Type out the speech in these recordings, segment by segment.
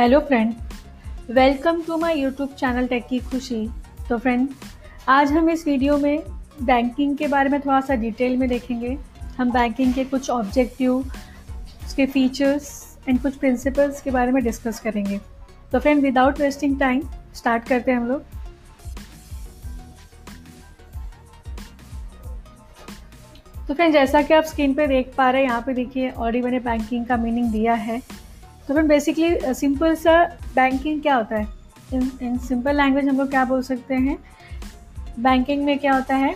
Hello friend welcome to my YouTube channel tech की खुशी। तो फ्रेंड आज हम इस वीडियो में बैंकिंग के बारे में थोड़ा सा डिटेल में देखेंगे। हम बैंकिंग के कुछ ऑब्जेक्टिव उसके फीचर्स एंड कुछ प्रिंसिपल्स के बारे में डिस्कस करेंगे। तो friend without wasting time start करते हैं हम लोग। तो फ्रेंड जैसा कि आप स्क्रीन पे देख पा रहे हैं, यहाँ पे देखिए ऑलरेडी मैंने बैंकिंग का मीनिंग दिया है। तो फिर बेसिकली सिंपल सा बैंकिंग क्या होता है? इन इन सिंपल लैंग्वेज हम लोग क्या बोल सकते हैं? बैंकिंग में क्या होता है?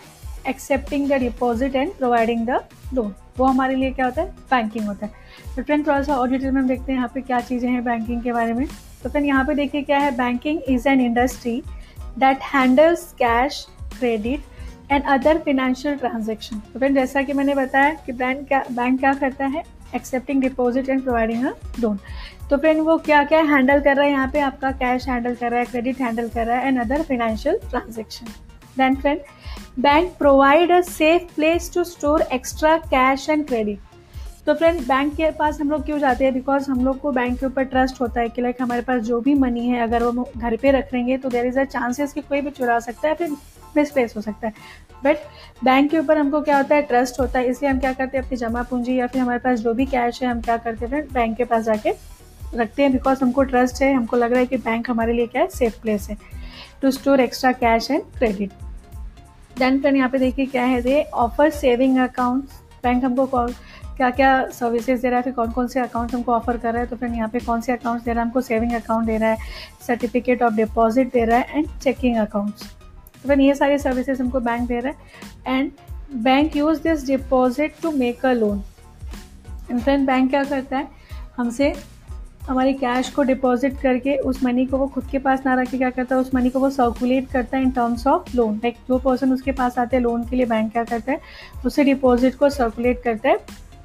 Accepting the deposit and providing the loan वो हमारे लिए क्या होता है? बैंकिंग होता है. तो फ्रेंड थोड़ा सा और डिटेल में हम देखते हैं यहाँ पे क्या चीज़ें हैं बैंकिंग के बारे में. तो फ्रेंड यहाँ पे देखिए क्या है? Banking is an industry that handles cash credit and other financial transaction तो फ्रेंड जैसा कि मैंने बताया कि बैंक क्या बैंक क्या करता है? Accepting deposit and providing a loan तो फ्रेंड वो क्या क्या हैंडल कर रहा है? यहाँ पे आपका कैश हैंडल कर रहा है क्रेडिट हैंडल कर रहा है and other financial transaction then friend bank provide a safe place to store extra cash and credit तो फ्रेंड बैंक के पास हम लोग क्यों जाते हैं? बिकॉज़ हम लोग को बैंक के ऊपर ट्रस्ट होता है कि लाइक हमारे पास जो भी मनी है, अगर वो घर पे रख लेंगे तो देर इज़ अ चांसेस कि कोई भी चुरा सकता है, फिर मिसप्लेस हो सकता है। बट बैंक के ऊपर हमको क्या होता है? ट्रस्ट होता है। इसलिए हम क्या करते हैं? अपनी जमा पूंजी या फिर हमारे पास जो भी कैश है, हम क्या करते हैं बैंक के पास जाके रखते हैं बिकॉज़ हमको ट्रस्ट है। हमको लग रहा है कि बैंक हमारे लिए क्या है? सेफ़ प्लेस है। To store extra cash and credit then friend यहाँ पे देखिए क्या है they offer saving account bank हमको क्या क्या सर्विसेज़ दे रहा है? फिर कौन कौन से अकाउंट हमको ऑफ़र कर रहा है? तो फिर यहाँ पे कौन से अकाउंट्स दे रहा है? हमको सेविंग अकाउंट दे रहा है। सर्टिफिकेट ऑफ़ डिपॉजिट दे रहा है एंड चेकिंग अकाउंट्स तो फिर ये सारी सर्विसेज़ हमको बैंक दे रहा है। And bank use this deposit to make a loan friend bank क्या करता है? हमसे हमारी कैश को डिपॉजिट करके उस मनी को वो खुद के पास ना रख के क्या करता है? उस मनी को वो सर्कुलेट करता है in terms of loan like जो पर्सन उसके पास आते हैं लोन के लिए बैंक क्या करता है? उसे डिपॉजिट को सर्कुलेट करता है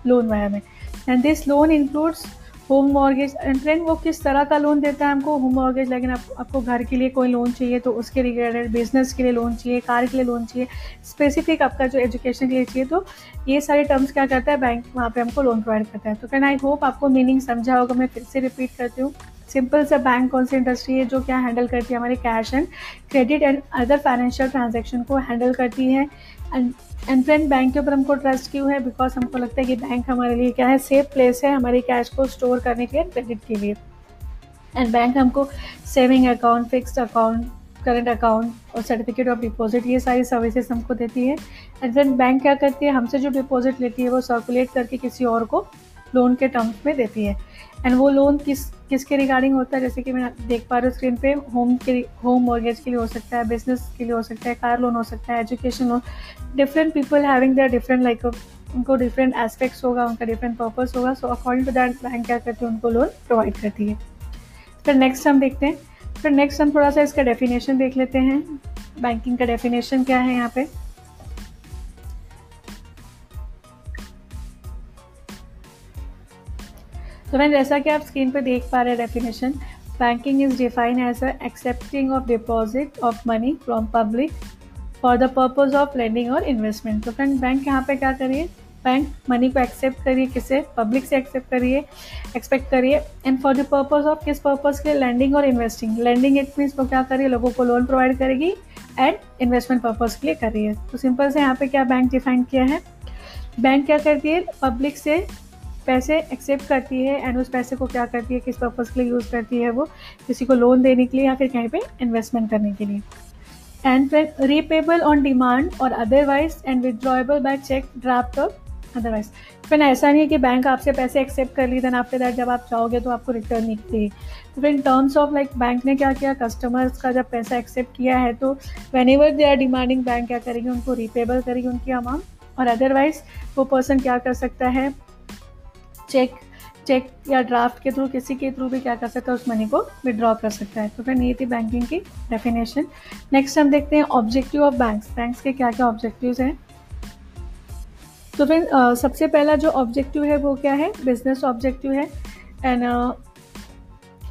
लोन वाया में. And this loan includes home mortgage and friend वो किस तरह का लोन देता है हमको? होम मॉर्गेज लेकिन आप, आपको घर के लिए कोई लोन चाहिए तो उसके रिलेटेड बिज़नेस के लिए लोन चाहिए कार के लिए लोन चाहिए स्पेसिफिक आपका जो एजुकेशन के लिए चाहिए तो ये सारे टर्म्स क्या करता है? बैंक वहाँ पे हमको लोन प्रोवाइड करता है। तो फ्रेंड आई होप आपको मीनिंग समझा होगा। मैं फिर से रिपीट करती हूँ। सिंपल सा बैंक कौन सी इंडस्ट्री है जो क्या हैंडल करती है? हमारे cash and credit and other financial transaction को हैंडल करती है। एंड एंड फ्रेंड बैंक के ऊपर हमको ट्रस्ट क्यों है? बिकॉज़ हमको लगता है कि बैंक हमारे लिए क्या है? सेफ़ प्लेस है हमारी कैश को स्टोर करने के लिए क्रेडिट के लिए। एंड बैंक हमको saving account fixed account current account और सर्टिफिकेट ऑफ़ डिपॉजिट ये सारी सर्विसेज़ हमको देती है। एंड देन बैंक क्या करती है? हमसे जो डिपॉजिट लेती है वो सर्कुलेट करके किसी और को लोन के टर्म्स में देती है। एंड वो लोन किस, किसके रिगार्डिंग होता है? जैसे कि मैं देख पा रही हूँ स्क्रीन पे होम के होम मॉर्गेज के लिए हो सकता है बिज़नेस के लिए हो सकता है कार लोन हो सकता है education loan different people having their different like उनको डिफरेंट एस्पेक्ट्स होगा, उनका डिफरेंट पर्पज होगा. So according to that bank क्या करती है? उनको लोन प्रोवाइड करती है. फिर नेक्स्ट हम देखते हैं. फिर नेक्स्ट हम थोड़ा सा इसका डेफिनेशन देख लेते हैं. बैंकिंग का डेफिनेशन क्या है यहाँ पे? तो मैं जैसा कि आप स्क्रीन पर देख पा रहे हैं definition banking is define as accepting of deposit of money from public for the purpose of lending और इन्वेस्टमेंट तो फ्रेंड बैंक यहाँ पे क्या करिए? बैंक मनी को एक्सेप्ट करिए किसे? पब्लिक से एक्सेप्ट करिए एक्सपेक्ट करिए। And for the purpose of किस पर्पज के लिए? लैंडिंग और इन्वेस्टिंग लैंडिंग इट मीन्स वो क्या करिए? लोगों को लोन प्रोवाइड करेगी एंड इन्वेस्टमेंट पर्पज के लिए करिए। तो सिंपल से यहाँ पे क्या बैंक डिफाइन किया है? बैंक क्या करती है? पब्लिक से पैसे एक्सेप्ट करती है एंड उस पैसे को क्या करती है, किस पर्पज़ के लिए यूज़ करती है वो, किसी को लोन देने के लिए या फिर कहीं पे इन्वेस्टमेंट करने के लिए। एंड फिर रीपेबल ऑन डिमांड और otherwise and withdrawable by cheque draft और अदरवाइज़ फिर ऐसा नहीं है कि बैंक आपसे पैसे एक्सेप्ट कर ली देन आफ्टर दैट जब आप चाहोगे तो आपको रिटर्न नहीं देगी तो फिर in terms of like bank ने क्या किया कस्टमर्स का जब पैसा एक्सेप्ट किया है तो whenever they are demanding bank क्या करेगी, उनको रीपेबल करेगी उनकी अमाउंट और अदरवाइज़ वो पर्सन क्या कर सकता है चेक चेक या ड्राफ्ट के थ्रू किसी के थ्रू भी क्या कर सकता है उस मनी को विड्रॉ कर सकता है। तो फिर ये थी बैंकिंग की डेफिनेशन नेक्स्ट हम देखते हैं ऑब्जेक्टिव ऑफ़ बैंक्स बैंक्स के क्या क्या ऑब्जेक्टिव्स हैं? तो फिर uh, सबसे पहला जो ऑब्जेक्टिव है वो क्या है? बिज़नेस ऑब्जेक्टिव है। एंड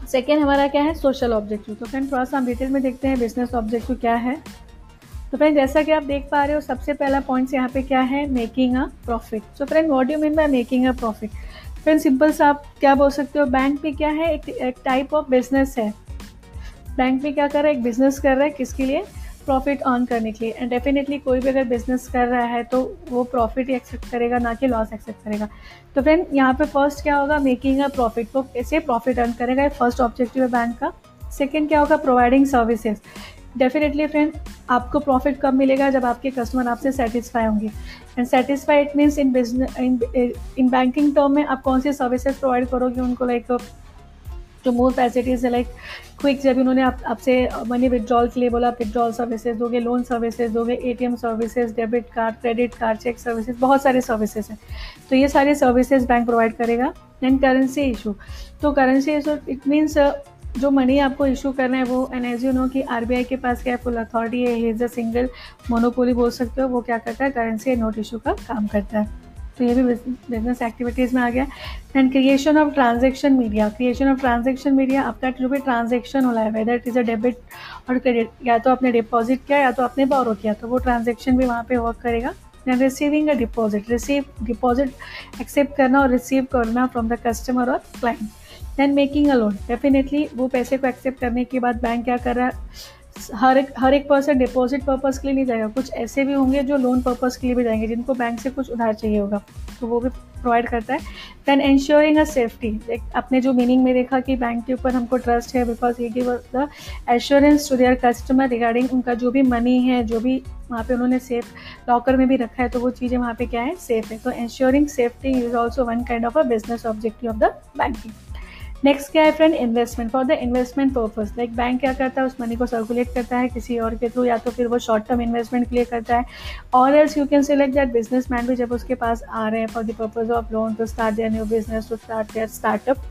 सेकेंड हमारा क्या है? सोशल ऑब्जेक्टिव तो फ्रेंड थोड़ा सा हम डिटेल में देखते हैं बिज़नेस ऑब्जेक्टिव क्या है। तो फ्रेंड जैसा कि आप देख पा रहे हो सबसे पहला पॉइंट्स यहाँ पे क्या है? Making a profit so friend what you mean by making a profit friend simple सा आप क्या बोल सकते हो? बैंक में क्या है? एक, एक टाइप ऑफ़ बिज़नेस है। बैंक में क्या कर रहा है? एक बिज़नेस कर रहा है किसके लिए? प्रॉफिट अर्न करने के लिए। एंड डेफिनेटली कोई भी अगर बिज़नेस कर रहा है तो वो प्रॉफिट ही एक्सेप्ट करेगा ना कि लॉस एक्सेप्ट करेगा। तो फ्रेंड यहाँ पे फ़र्स्ट क्या होगा? मेकिंग अ प्रॉफिट वो कैसे प्रॉफिट अर्न करेगा ये फ़र्स्ट ऑब्जेक्टिव है बैंक का। सेकेंड क्या होगा? प्रोवाइडिंग सर्विसेज़ डेफिनेटली फ्रेंड आपको प्रॉफिट कब मिलेगा? जब आपके कस्टमर आपसे सेटिस्फाई होंगे। And satisfy it means in business in banking term में आप कौन सी सर्विसेज़ प्रोवाइड करोगे? उनको लाइक जो मोर फैसिलिटीज़ है लाइक क्विक जब उन्होंने आप, आपसे मनी विदड्रॉल के लिए बोला विड्रॉल सर्विसेज़ दोगे लोन सर्विसेज़ दोगे ATM services debit card credit card cheque services बहुत सारे सर्विसेज़ हैं। तो ये सारे सर्विसेज़ बैंक प्रोवाइड करेगा। एंड करेंसी इशू तो करेंसी इशू इट मीन्स जो मनी आपको इशू करना है वो एन एज यू नो कि आरबीआई के पास क्या फुल अथॉरिटी है he is a single monopoly बोल सकते हो, वो क्या करता है करेंसी नोट इशू का काम करता है। तो ये भी बिज़नेस एक्टिविटीज़ में आ गया। And creation of transaction media creation of transaction media आपका जो भी ट्रांजेक्शन हो रहा है whether it is a debit और क्रेडिट या तो आपने डिपॉजिट किया, या तो आपने बोरो किया तो वो ट्रांजेक्शन भी वहाँ पे वर्क करेगा। And receiving a deposit receive deposit accept करना और रिसीव करना फ्रॉम द कस्टमर और client then making a loan definitely वो पैसे को एक्सेप्ट करने के बाद बैंक क्या कर रहा है? हर एक हर एक पर्सन डिपॉजिट पर्पज़ के लिए नहीं जाएगा। कुछ ऐसे भी होंगे जो लोन पर्पज़ के लिए भी जाएँगे, जिनको बैंक से कुछ उधार चाहिए होगा। तो वो भी प्रोवाइड करता है। दैन इंश्योरिंग अ सेफ्टी अपने जो मीनिंग में देखा कि बैंक के ऊपर हमको ट्रस्ट है बिकॉज़ ये give the assurance to their customer regarding उनका जो भी मनी है, जो भी वहाँ पे उन्होंने सेफ़ लॉकर में भी रखा है तो वो चीज़ें वहाँ पे क्या है? सेफ़ है। तो insuring safety is also one kind of a business objective of the banking next क्या है friend investment for the investment purpose like bank क्या करता है? उस मनी को सर्कुलेट करता है किसी और के थ्रू या तो फिर वो शॉर्ट टर्म इन्वेस्टमेंट के लिए करता है. और else you can select that business man भी जब उसके पास आ रहे हैं for the purpose of loan to start their new business to start their startup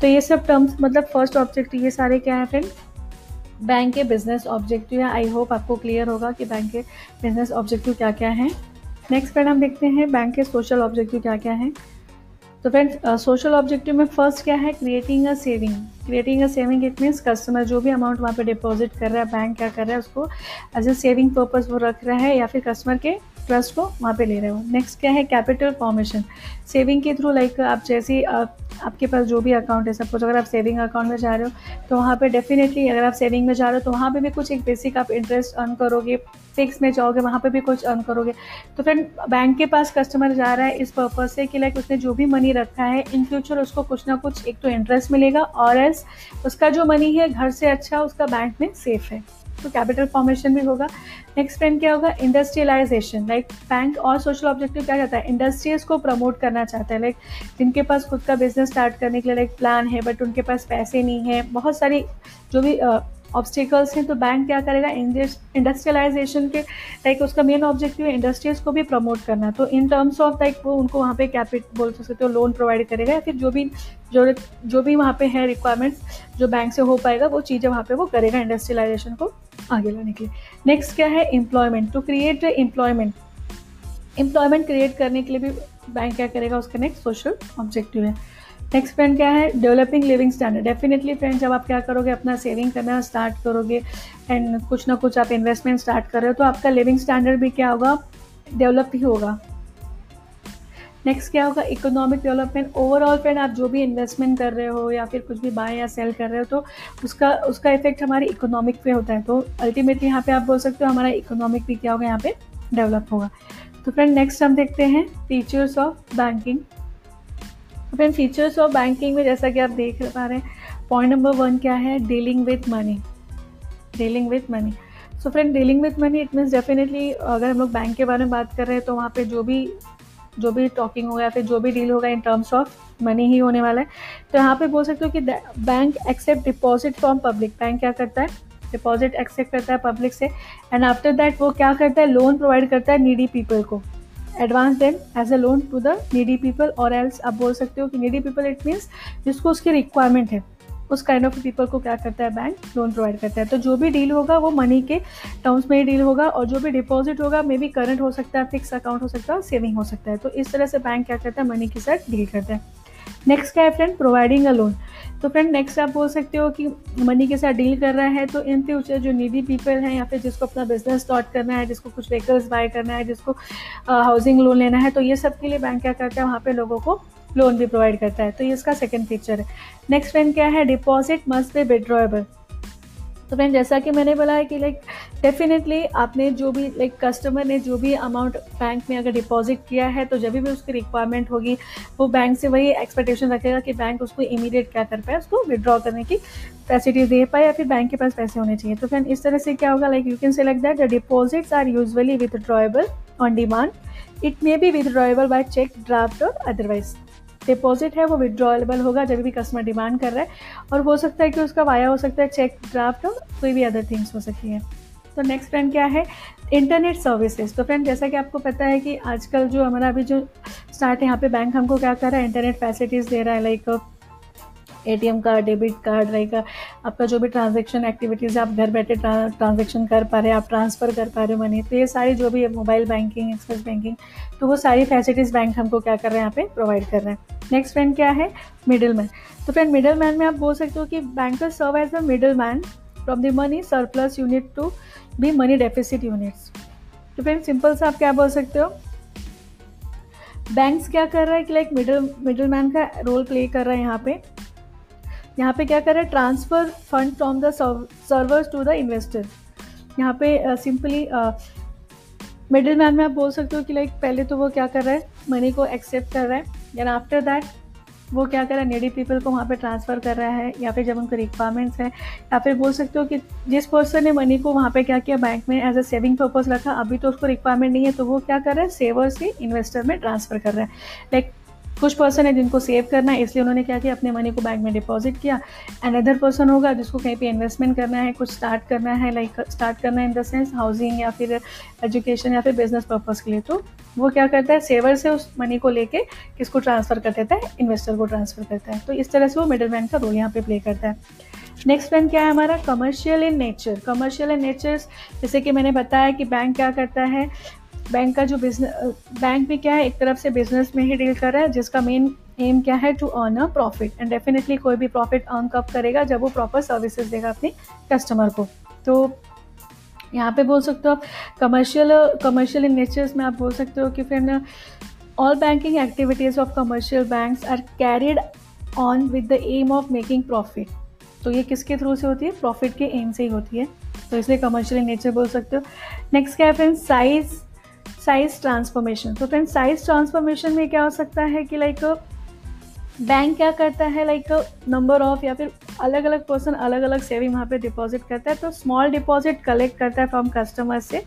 तो ये सब टर्म्स मतलब फ़र्स्ट ऑब्जेक्टिव ये सारे क्या है फ्रेंड बैंक के बिज़नेस ऑब्जेक्टिव है. आई होप आपको क्लियर होगा कि बैंक के बिज़नेस ऑब्जेक्टिव क्या क्या है. नेक्स्ट फ्रेंड हम देखते हैं बैंक के सोशल ऑब्जेक्टिव क्या क्या हैं. तो फ्रेंड्स सोशल ऑब्जेक्टिव में फ़र्स्ट क्या है? Creating a saving creating a saving it means customer जो भी अमाउंट वहाँ पे डिपॉजिट कर रहा है बैंक क्या कर रहा है, उसको एज अ सेविंग पर्पज वो रख रहा है या फिर कस्टमर के ट्रस्ट को वहाँ पे ले रहे हो। नेक्स्ट क्या है? कैपिटल फॉर्मेशन सेविंग के थ्रू लाइक आप जैसी आपके पास जो भी अकाउंट है सपोज़ अगर आप सेविंग अकाउंट में जा रहे हो तो वहाँ पे डेफिनेटली अगर आप सेविंग में जा रहे हो तो वहाँ पे भी कुछ एक बेसिक आप इंटरेस्ट अर्न करोगे फिक्स में जाओगे, वहाँ पे भी कुछ अर्न करोगे। तो फिर बैंक के पास कस्टमर जा रहा है इस पर्पज से कि लाइक उसने जो भी मनी रखा है इन फ्यूचर उसको कुछ ना कुछ एक तो इंटरेस्ट मिलेगा और एस उसका जो मनी है, घर से अच्छा उसका बैंक में सेफ़ है। तो कैपिटल फॉर्मेशन भी होगा। नेक्स्ट ट्रेंड क्या होगा? इंडस्ट्रियलाइजेशन लाइक बैंक और सोशल ऑब्जेक्टिव क्या चाहता है? इंडस्ट्रीज़ को प्रमोट करना चाहता है लाइक जिनके पास खुद का बिज़नेस स्टार्ट करने के लिए लाइक प्लान है बट उनके पास पैसे नहीं है। बहुत सारी जो भी ऑब्स्टिकल्स हैं तो बैंक क्या करेगा? इंडस्ट्रियलाइजेशन के लाइक उसका मेन ऑब्जेक्टिव है इंडस्ट्रीज़ को भी प्रमोट करना। तो इन टर्म्स ऑफ़ लाइक वो उनको वहाँ पे कैपिट बोल सकते हो लोन प्रोवाइड करेगा या फिर जो भी, जो जो भी वहाँ पे है रिक्वायरमेंट्स जो बैंक से हो पाएगा, वो चीज़ें वहाँ पे वो करेगा इंडस्ट्रियलाइजेशन को आगे लाने के लिए। नेक्स्ट क्या है? Employment to create employment employment create करने के लिए भी बैंक क्या करेगा? उसका नेक्स्ट सोशल ऑब्जेक्टिव है। नेक्स्ट फ्रेंड क्या है? Developing living standard definitely friend जब आप क्या करोगे? अपना सेविंग करना स्टार्ट करोगे एंड कुछ ना कुछ आप इन्वेस्टमेंट स्टार्ट कर रहे हो तो आपका लिविंग स्टैंडर्ड भी क्या होगा? डेवलप ही होगा। नेक्स्ट क्या होगा? इकोनॉमिक डेवलपमेंट ओवरऑल फ्रेंड आप जो भी इन्वेस्टमेंट कर रहे हो या फिर कुछ भी बाय या सेल कर रहे हो तो उसका उसका इफ़ेक्ट हमारी इकोनॉमिक पे होता है। तो अल्टीमेटली यहाँ पे आप बोल सकते हो हमारा इकोनॉमिक भी क्या होगा? यहाँ पे डेवलप होगा। तो फ्रेंड नेक्स्ट हम देखते हैं features of banking friend features of banking में, जैसा कि आप देख पा रहे हैं पॉइंट नंबर वन क्या है? Dealing with money dealing with money so friend dealing with money it means definitely अगर हम लोग बैंक के बारे में बात कर रहे हैं तो वहाँ पे जो भी जो भी टॉकिंग होगा या फिर जो भी डील होगा इन टर्म्स ऑफ़ मनी ही होने वाला है। तो यहाँ पे बोल सकते हो कि bank accept deposit from public bank क्या करता है? डिपॉजिट एक्सेप्ट करता है पब्लिक से। एंड आफ्टर दैट वो क्या करता है? लोन प्रोवाइड करता है नीडी पीपल को। Advance them as a loan to the needy people और एल्स। आप बोल सकते हो कि नीडी पीपल, इट मीन्स जिसको उसकी रिक्वायरमेंट है, उस काइंड ऑफ़ पीपल को क्या करता है बैंक लोन प्रोवाइड करता है। तो जो भी डील होगा, वो मनी के टर्म्स में ही डील होगा और जो भी डिपॉजिट होगा मे बी करंट हो सकता है फिक्स अकाउंट हो सकता है सेविंग हो सकता है। तो इस तरह से बैंक क्या करता है मनी के साथ डील करता है। नेक्स्ट क्या है फ्रेंड प्रोवाइडिंग अ लोन तो फ्रेंड नेक्स्ट आप बोल सकते हो कि मनी के साथ डील कर रहा है तो इन फ्यूचर जो नीडी पीपल हैं या फिर जिसको अपना बिज़नेस स्टार्ट करना है, जिसको कुछ व्हीकल्स बाय करना है, जिसको हाउसिंग लोन लेना है तो ये सब के लिए बैंक क्या करता है? वहाँ पे लोगों को लोन भी प्रोवाइड करता है। तो ये इसका सेकेंड फीचर है। नेक्स्ट फ्रेंड क्या है? डिपॉजिट मस्ट बे विड्रॉएबल तो फ्रेंड जैसा कि मैंने बोला है कि लाइक डेफिनेटली आपने जो भी लाइक कस्टमर ने जो भी अमाउंट बैंक में अगर डिपॉजिट किया है तो जब भी उसकी रिक्वायरमेंट होगी, वो बैंक से वही एक्सपेक्टेशन रखेगा कि बैंक उसको इमीडिएट क्या कर पाए, उसको विड्रॉ करने की फैसिलिटी दे पाए या फिर बैंक के पास पैसे होने चाहिए। तो फ्रेंड इस तरह से क्या होगा like you can select that the deposits are usually withdrawable on demand it may be withdrawable by cheque draft और अदरवाइज़ डिपॉजिट है, वो विड्रॉएबल होगा जब भी कस्टमर डिमांड कर रहा है। और हो सकता है कि उसका वाया, हो सकता है चेक ड्राफ्ट और कोई भी अदर थिंग्स हो सकती है। तो नेक्स्ट फ्रेंड क्या है? इंटरनेट सर्विसेज़ तो फ्रेंड जैसा कि आपको पता है कि आजकल जो हमारा अभी जो स्टार्ट है, यहाँ पे बैंक हमको क्या कर रहा है? इंटरनेट फैसिलिटीज़ दे रहा है like ATM card debit card रहेगा आपका जो भी ट्रांजेक्शन एक्टिविटीज़ है, आप घर बैठे ट्रांजेक्शन कर पा रहे हैं, आप ट्रांसफ़र कर पा रहे हो मनी तो ये सारी जो भी है मोबाइल बैंकिंग एक्सप्रेस बैंकिंग तो वो सारी फैसिलिटीज़ बैंक हमको क्या कर रहे हैं, यहाँ पे प्रोवाइड कर रहे हैं। नेक्स्ट फ्रेंड क्या है? मिडिल मैन तो फ्रेंड मिडिल मैन में आप बोल सकते हो कि banker serve as a middle man from the money surplus unit to be money deficit units तो फ्रेंड सिंपल से आप क्या बोल सकते हो? बैंक्स क्या कर रहा है कि लाइक मिडिल मिडिल मैन का रोल प्ले कर रहा है यहाँ पे। यहाँ पे क्या कर रहा है? Transfer fund from the servers to the investor यहाँ पे सिंपली मिडिल मैन में आप बोल सकते हो कि लाइक पहले तो वो क्या कर रहा है? मनी को एक्सेप्ट कर रहा है. देन आफ्टर दैट वो क्या कर रहा है? नेडी पीपल को वहाँ पे ट्रांसफ़र कर रहा है. या फिर जब उनको रिक्वायरमेंट्स है या फिर बोल सकते हो कि जिस पर्सन ने मनी को वहाँ पे क्या किया? बैंक में एज अ सेविंग पर्पज़ रखा. अभी तो उसको रिक्वायरमेंट नहीं है तो वो क्या कर रहा है? सेवर से इन्वेस्टर में ट्रांसफ़र कर रहा है. लाइक कुछ पर्सन है जिनको सेव करना है, इसलिए उन्होंने क्या किया? अपने मनी को बैंक में डिपॉजिट किया. एंड अदर पर्सन होगा जिसको कहीं पे इन्वेस्टमेंट करना है, कुछ स्टार्ट करना है लाइक स्टार्ट करना है इन द सेंस हाउसिंग या फिर एजुकेशन या फिर बिज़नेस पर्पज़ के लिए. तो वो क्या करता है? सेवर से उस मनी को लेके किसको ट्रांसफ़र कर देता है? इन्वेस्टर को ट्रांसफ़र करता है. तो इस तरह से वो मिडल मैन का रोल यहाँ पे प्ले करता है. नेक्स्ट वन क्या है हमारा? Commercial in nature commercial in nature जैसे कि मैंने बताया कि बैंक क्या करता है? बैंक का जो बिज़नेस बैंक भी क्या है, एक तरफ़ से बिज़नेस में ही डील कर रहा है, जिसका मेन एम क्या है to earn a profit and definitely कोई भी प्रॉफिट अर्न कब करेगा, जब वो प्रॉपर सर्विसेज़ देगा अपने कस्टमर को. तो यहाँ पे बोल सकते हो आप कमर्शियल कमर्शियल इन नेचर्स में आप बोल सकते हो कि फिर all banking activities of commercial banks are carried on with the aim of making profit तो ये किसके थ्रू से होती है? प्रॉफिट के एम से ही होती है. तो इसलिए कमर्शियल इन नेचर बोल सकते हो. नेक्स्ट क्या है फ्रेंड्स साइज़ साइज़ ट्रांसफॉर्मेशन तो फ्रेंड साइज़ ट्रांसफॉर्मेशन में क्या हो सकता है कि लाइक बैंक क्या करता है लाइक नंबर ऑफ़ या फिर अलग अलग पर्सन अलग अलग सेविंग वहाँ पे डिपॉजिट करता है तो स्मॉल डिपॉजिट कलेक्ट करता है फ्रॉम कस्टमर से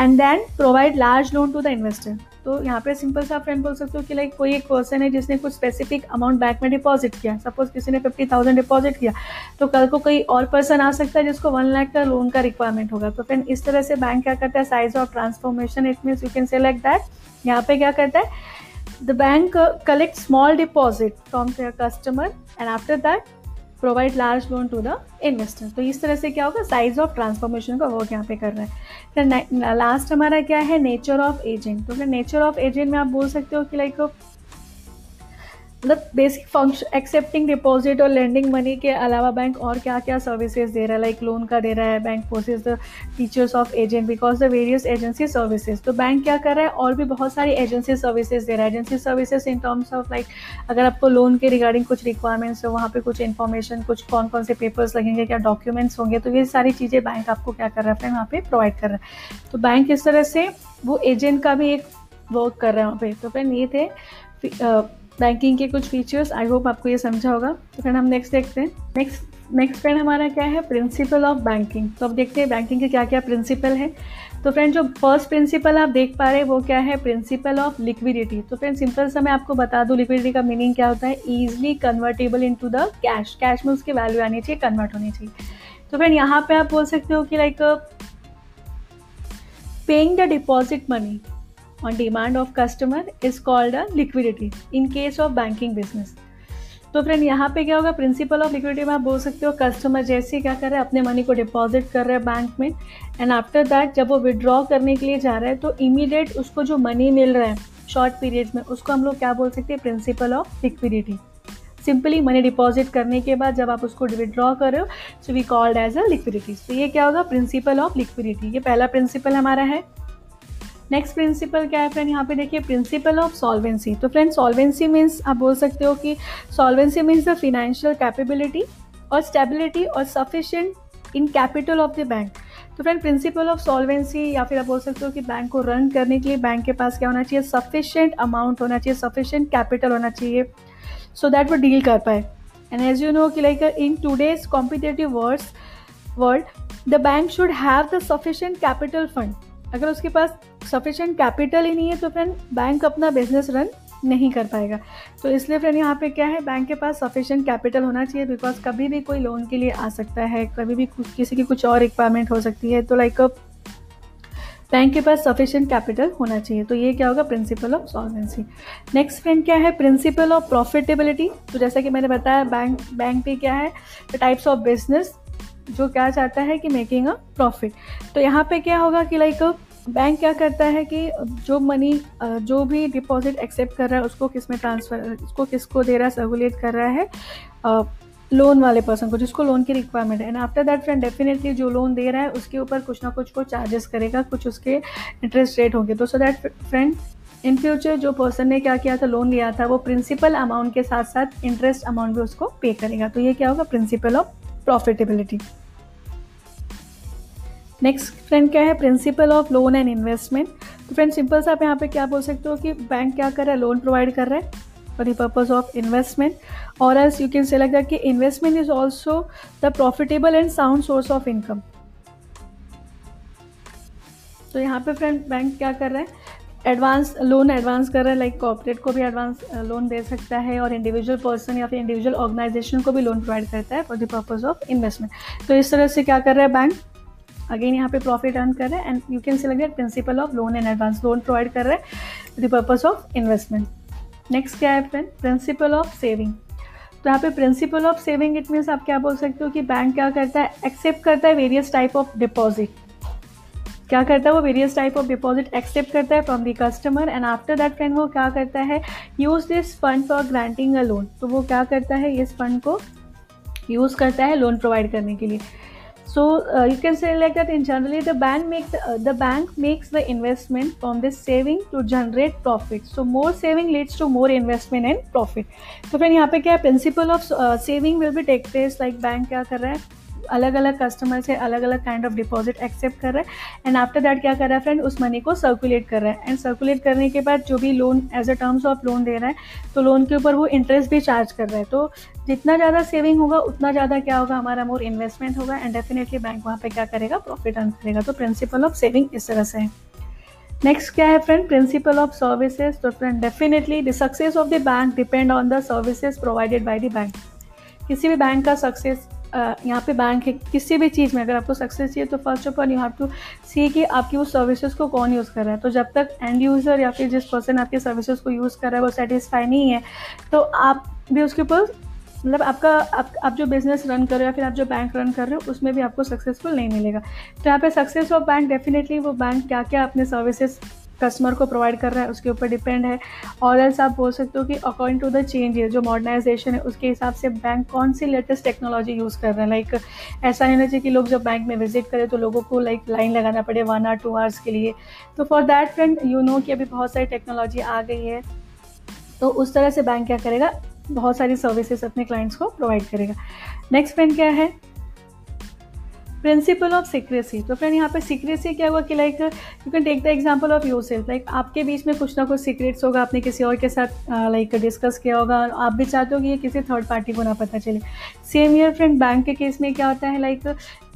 and then provide large loan to the investor तो यहाँ पे सिंपल सा फ्रेंड बोल सकते हो कि लाइक कोई एक पर्सन है जिसने कुछ स्पेसिफिक अमाउंट बैंक में डिपॉजिट किया। सपोज़ किसी ने फिफ्टी थाउज़ेंड डिपॉजिट किया तो कल को कोई और पर्सन आ सकता है जिसको वन लाख का लोन का रिक्वायरमेंट होगा। तो फ्रेंड इस तरह से बैंक क्या करता है? Size of transformation it means you can say like that यहाँ पे क्या करता है? The bank collect small deposit from customer and after that provide large loan to the investor तो इस तरह से क्या होगा? साइज़ ऑफ़ ट्रांसफॉर्मेशन का वर्क यहाँ पे कर रहा है। फिर लास्ट हमारा क्या है? नेचर ऑफ़ एजेंट तो फिर नेचर ऑफ़ एजेंट में आप बोल सकते हो कि लाइक मतलब बेसिक फ़ंक्शन एक्सेप्टिंग डिपॉजिट और लेंडिंग मनी के अलावा बैंक और क्या क्या सर्विसेज़ दे रहा है? लाइक लोन का दे रहा है bank possess the features of agent because the various agency services तो बैंक क्या कर रहा है? और भी बहुत सारी एजेंसी सर्विसेज़ दे रहा है। Agency services in terms of like अगर आपको लोन के रिगार्डिंग कुछ रिक्वायरमेंट्स हो, वहाँ पे कुछ इन्फॉर्मेशन कुछ कौन कौन से पेपर्स लगेंगे, क्या डॉक्यूमेंट्स होंगे तो ये सारी चीज़ें बैंक आपको क्या कर रहा है? वहाँ पे प्रोवाइड कर रहा है। तो बैंक इस तरह से वो एजेंट का भी एक वर्क कर रहा है वहाँ पे। तो फ्रेंड ये थे बैंकिंग के कुछ फीचर्स आई होप आपको ये समझा होगा। तो फ्रेंड हम नेक्स्ट देखते हैं। नेक्स्ट नेक्स्ट फ्रेंड हमारा क्या है? प्रिंसिपल ऑफ़ बैंकिंग तो अब देखते हैं बैंकिंग के क्या क्या प्रिंसिपल है। तो फ्रेंड जो फ़र्स्ट प्रिंसिपल आप देख पा रहे हैं, वो क्या है? प्रिंसिपल ऑफ़ लिक्विडिटी तो फ्रेंड सिंपल सा मैं आपको बता दूँ लिक्विडिटी का मीनिंग क्या होता है? Easily convertible into the cash cash में उसकी वैल्यू आनी चाहिए कन्वर्ट होनी चाहिए। तो फ्रेंड यहाँ पे आप बोल सकते हो कि like paying the deposit money on demand of customer is called a liquidity in case of banking business. तो फ्रेंड यहाँ पे क्या होगा? प्रिंसिपल ऑफ़ लिक्विडिटी में आप बोल सकते हो कस्टमर जैसे क्या कर रहा है, अपने मनी को डिपॉजिट कर रहा है बैंक में एंड आफ्टर दैट जब वो विड्रॉ करने के लिए जा रहा है तो इमीडिएट उसको जो मनी मिल रहा है शॉर्ट पीरियड में, उसको हम लोग क्या बोल सकते हैं? Principle of liquidity simply money deposit करने के बाद जब आप उसको विड्रॉ कर रहे हो so we called as a liquidity तो ये क्या होगा? प्रिंसिपल ऑफ़ लिक्विडिटी ये पहला प्रिंसिपल हमारा है। नेक्स्ट प्रिंसिपल क्या है फ्रेंड यहाँ पे देखिए प्रिंसिपल ऑफ़ सॉल्वेंसी तो फ्रेंड सॉल्वेंसी मीन्स आप बोल सकते हो कि solvency means the financial capability और स्टेबिलिटी और sufficient in capital of the bank तो फ्रेंड प्रिंसिपल ऑफ़ सॉल्वेंसी या फिर आप बोल सकते हो कि बैंक को रन करने के लिए बैंक के पास क्या होना चाहिए? सफिशिएंट अमाउंट होना चाहिए सफिशिएंट कैपिटल होना चाहिए सो दैट वो डील कर पाए. एंड एज यू नो कि like in today's competitive words world the bank should have the sufficient capital fund अगर उसके पास सफिशेंट कैपिटल ही नहीं है तो फ्रेंड बैंक अपना बिज़नेस रन नहीं कर पाएगा। तो इसलिए फ्रेंड यहाँ पे क्या है बैंक के पास सफिशेंट कैपिटल होना चाहिए बिकॉज़ कभी भी कोई लोन के लिए आ सकता है, कभी भी किसी की कुछ और रिक्वायरमेंट हो सकती है तो लाइक बैंक के पास सफिशिएंट कैपिटल होना चाहिए। तो ये क्या होगा principle of solvency next friend क्या है प्रिंसिपल ऑफ़ प्रॉफिटेबिलिटी तो जैसा कि मैंने बताया बैंक बैंक पे क्या है टाइप्स ऑफ़ बिज़नेस जो क्या चाहता है कि मेकिंग अ प्रॉफिट तो यहाँ पे क्या होगा कि लाइक बैंक क्या करता है कि जो मनी जो भी डिपॉजिट एक्सेप्ट कर रहा है, उसको किसमें ट्रांसफ़र उसको किसको दे रहा है सर्कुलेट कर रहा है लोन वाले पर्सन को, जिसको लोन की रिक्वायरमेंट है। And after that friend definitely जो लोन दे रहा है, उसके ऊपर कुछ ना कुछ को चार्जेस करेगा, कुछ उसके इंटरेस्ट रेट होंगे। तो so that friend in future जो पर्सन ने क्या किया था लोन लिया था, वो प्रिंसिपल अमाउंट के साथ साथ इंटरेस्ट अमाउंट भी उसको पे करेगा। तो ये क्या होगा? Principle of profitability next friend क्या है? Principle of loan and investment तो फ्रेंड सिंपल से आप यहाँ पे क्या बोल सकते हो कि बैंक क्या कर रहा है? लोन प्रोवाइड कर रहा है for the purpose of investment और एस यू कैन से लग कि investment is also the profitable and sound source of income तो यहाँ पे फ्रेंड बैंक क्या कर रहा है? एडवांस लोन एडवांस कर रहा है लाइक कॉपरेट को भी एडवांस लोन दे सकता है और इंडिविजुअल पर्सन या फिर इंडिविजुअल ऑर्गेनाइजेशन को भी लोन प्रोवाइड करता है for the purpose of investment तो इस तरह से क्या कर रहा है बैंक अगेन यहाँ पे प्रॉफिट अर्न कर रहे हैं and you can select principle of loan and advance loan provide कर रहे हैं the purpose of investment next क्या है फ्रेंड प्रिंसिपल ऑफ़ सेविंग तो यहाँ पे principle of saving it means आप क्या बोल सकते हो कि बैंक क्या करता है? एक्सेप्ट करता है वेरियस टाइप ऑफ़ डिपॉजिट क्या करता है वो various type of deposit accept करता है from the customer and after that friend वो क्या करता है? Use this fund for granting a loan तो वो क्या करता है? इस फंड को यूज़ करता है लोन प्रोवाइड करने के लिए. So uh, you can say like that in generally the bank makes uh, the bank makes the investment from this saving to generate profit. So more saving leads to more investment and profit. तो फिर यहाँ पे क्या है principle of saving will be take place like bank क्या कर रहा है अलग अलग कस्टमर से अलग अलग काइंड ऑफ़ डिपॉजिट एक्सेप्ट कर रहा है। एंड आफ्टर दैट क्या कर रहा है फ्रेंड उस मनी को सर्कुलेट कर रहा है। एंड सर्कुलेट करने के बाद जो भी loan as a terms of loan दे रहा है तो लोन के ऊपर वो इंटरेस्ट भी चार्ज कर रहा है। तो जितना ज़्यादा सेविंग होगा, उतना ज़्यादा क्या होगा? हमारा मोर इन्वेस्टमेंट होगा। एंड डेफिनेटली बैंक वहाँ पर क्या करेगा? प्रॉफिट अर्न करेगा। तो प्रिंसिपल ऑफ़ सेविंग इस तरह से है। नेक्स्ट क्या है फ्रेंड प्रिंसिपल ऑफ़ सर्विसेज़ तो friend definitely the success of the bank depend on the services provided by the bank किसी भी बैंक का सक्सेस यहाँ पे बैंक है किसी भी चीज़ में अगर आपको सक्सेस चाहिए तो first of all you have to see कि आपकी उस सर्विसेज़ को कौन यूज़ कर रहा है। तो जब तक एंड यूज़र या फिर जिस पर्सन आपके सर्विसेज़ को यूज़ कर रहा है वो सेटिस्फाई नहीं है तो आप भी उसके ऊपर मतलब आपका आप, आप जो बिज़नेस रन कर रहे हो या फिर आप जो बैंक रन कर रहे हो उसमें भी आपको सक्सेसफुल नहीं मिलेगा। तो यहाँ पे सक्सेस ऑफ़ बैंक डेफिनेटली वो बैंक क्या क्या अपने सर्विसेज़ कस्टमर को प्रोवाइड कर रहा है, उसके ऊपर डिपेंड है। और एल्स आप बोल सकते हो कि अकॉर्डिंग टू द चेंज जो मॉडर्नाइजेशन है, उसके हिसाब से बैंक कौन सी लेटेस्ट टेक्नोलॉजी यूज़ कर रहे हैं? लाइक ऐसा नहीं होना चाहिए कि लोग जब बैंक में विज़िट करें तो लोगों को लाइक लाइन लगाना पड़े वन आर टू आवर्स के लिए। तो for that friend you know कि अभी बहुत सारी टेक्नोलॉजी आ गई है। तो उस तरह से बैंक क्या करेगा? बहुत सारी सर्विसेज़ अपने क्लाइंट्स को प्रोवाइड करेगा। नेक्स्ट फ्रेंड क्या है? प्रिंसिपल ऑफ़ सीक्रेसी तो फ्रेंड यहाँ पे सीक्रेसी क्या हुआ कि like you can take the example of yourself like आपके बीच में कुछ ना कुछ सीक्रेट्स होगा आपने किसी और के साथ लाइक uh, डिस्कस किया होगा आप भी चाहते हो कि ये किसी थर्ड पार्टी को ना पता चले. सेम ईयर फ्रेंड बैंक के केस में क्या होता है like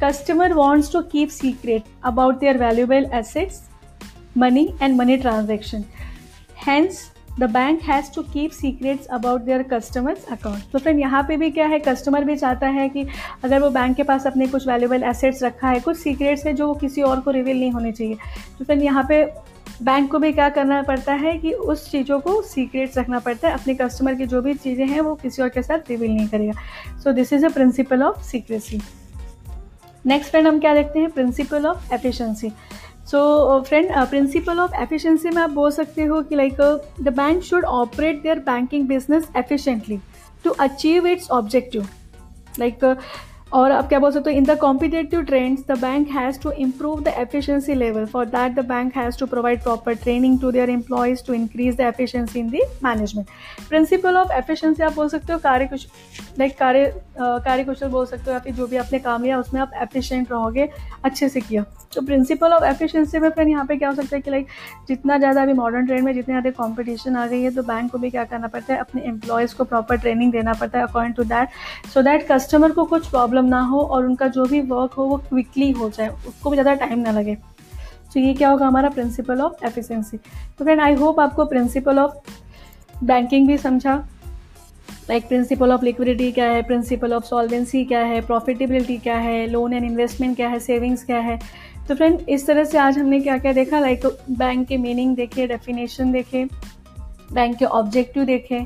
customer wants to keep secret about their valuable assets money and money transaction hence the bank has to keep secrets about their customers account तो फ्रेंड यहाँ पे भी क्या है? कस्टमर भी चाहता है कि अगर वो बैंक के पास अपने कुछ वैल्यूबल एसेट्स रखा है, कुछ सीक्रेट्स है जो वो किसी और को रिवील नहीं होने चाहिए। तो फ्रेंड यहाँ पे बैंक को भी क्या करना पड़ता है कि उस चीज़ों को सीक्रेट्स रखना पड़ता है। अपने कस्टमर की जो भी चीज़ें हैं, वो किसी और के साथ रिवील नहीं करेगा। So this is a principle of secrecy next friend हम क्या देखते हैं? Principle of efficiency so friend principle of efficiency में आप बोल सकते हो कि like the bank should operate their banking business efficiently to achieve its objective like और आप क्या बोल सकते हो? In the competitive trends the bank has to improve the efficiency level for that the bank has to provide proper training to their employees to increase the efficiency in the management principle of efficiency आप बोल सकते हो? कार्य कुछ like कार्य कार्य कुशल बोल सकते हो? या फिर जो भी आपने काम लिया, उसमें आप एफिशिएंट रहोगे, अच्छे से किया। तो प्रिंसिपल ऑफ़ एफिशिएंसी में फ्रेंड यहाँ पे क्या हो सकता है कि लाइक जितना ज़्यादा अभी मॉडर्न ट्रेंड में जितने ज़्यादा कॉम्पिटिशन आ गई है तो बैंक को भी क्या करना पड़ता है, अपने एम्प्लॉयज़ को प्रॉपर ट्रेनिंग देना पड़ता है according to that so that customer को कुछ प्रॉब्लम ना हो और उनका जो भी वर्क हो वो क्विकली हो जाए, उसको भी ज़्यादा टाइम ना लगे। तो ये क्या होगा हमारा प्रिंसिपल ऑफ़ एफिशिएंसी तो फ्रेंड आई होप आपको प्रिंसिपल ऑफ़ बैंकिंग भी समझा। लाइक प्रिंसिपल ऑफ़ लिक्विडिटी क्या है प्रिंसिपल ऑफ़ सॉल्वेंसी क्या है प्रॉफिटेबिलिटी क्या है लोन एंड इन्वेस्टमेंट क्या है सेविंग्स क्या है। तो फ्रेंड इस तरह से आज हमने क्या क्या देखा? लाइक like, बैंक के मीनिंग देखे डेफिनेशन देखे बैंक के ऑब्जेक्टिव देखे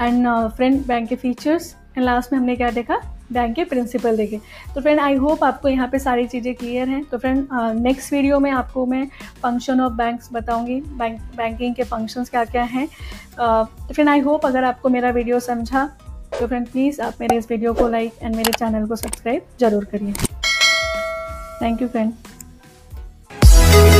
एंड फ्रेंड बैंक के फीचर्स एंड लास्ट में हमने क्या देखा? बैंक के प्रिंसिपल देखे। तो फ्रेंड आई होप आपको यहाँ पे सारी चीज़ें क्लियर हैं। तो फ्रेंड नेक्स्ट वीडियो में आपको मैं फ़ंक्शन ऑफ़ बैंक्स बताऊँगी। बैंक बैंकिंग के फ़ंक्शंस क्या क्या हैं तो फ्रेंड आई होप अगर आपको मेरा वीडियो समझा तो फ्रेंड प्लीज़ आप मेरे इस वीडियो को लाइक एंड मेरे चैनल को सब्सक्राइब ज़रूर करिए। Thank you friend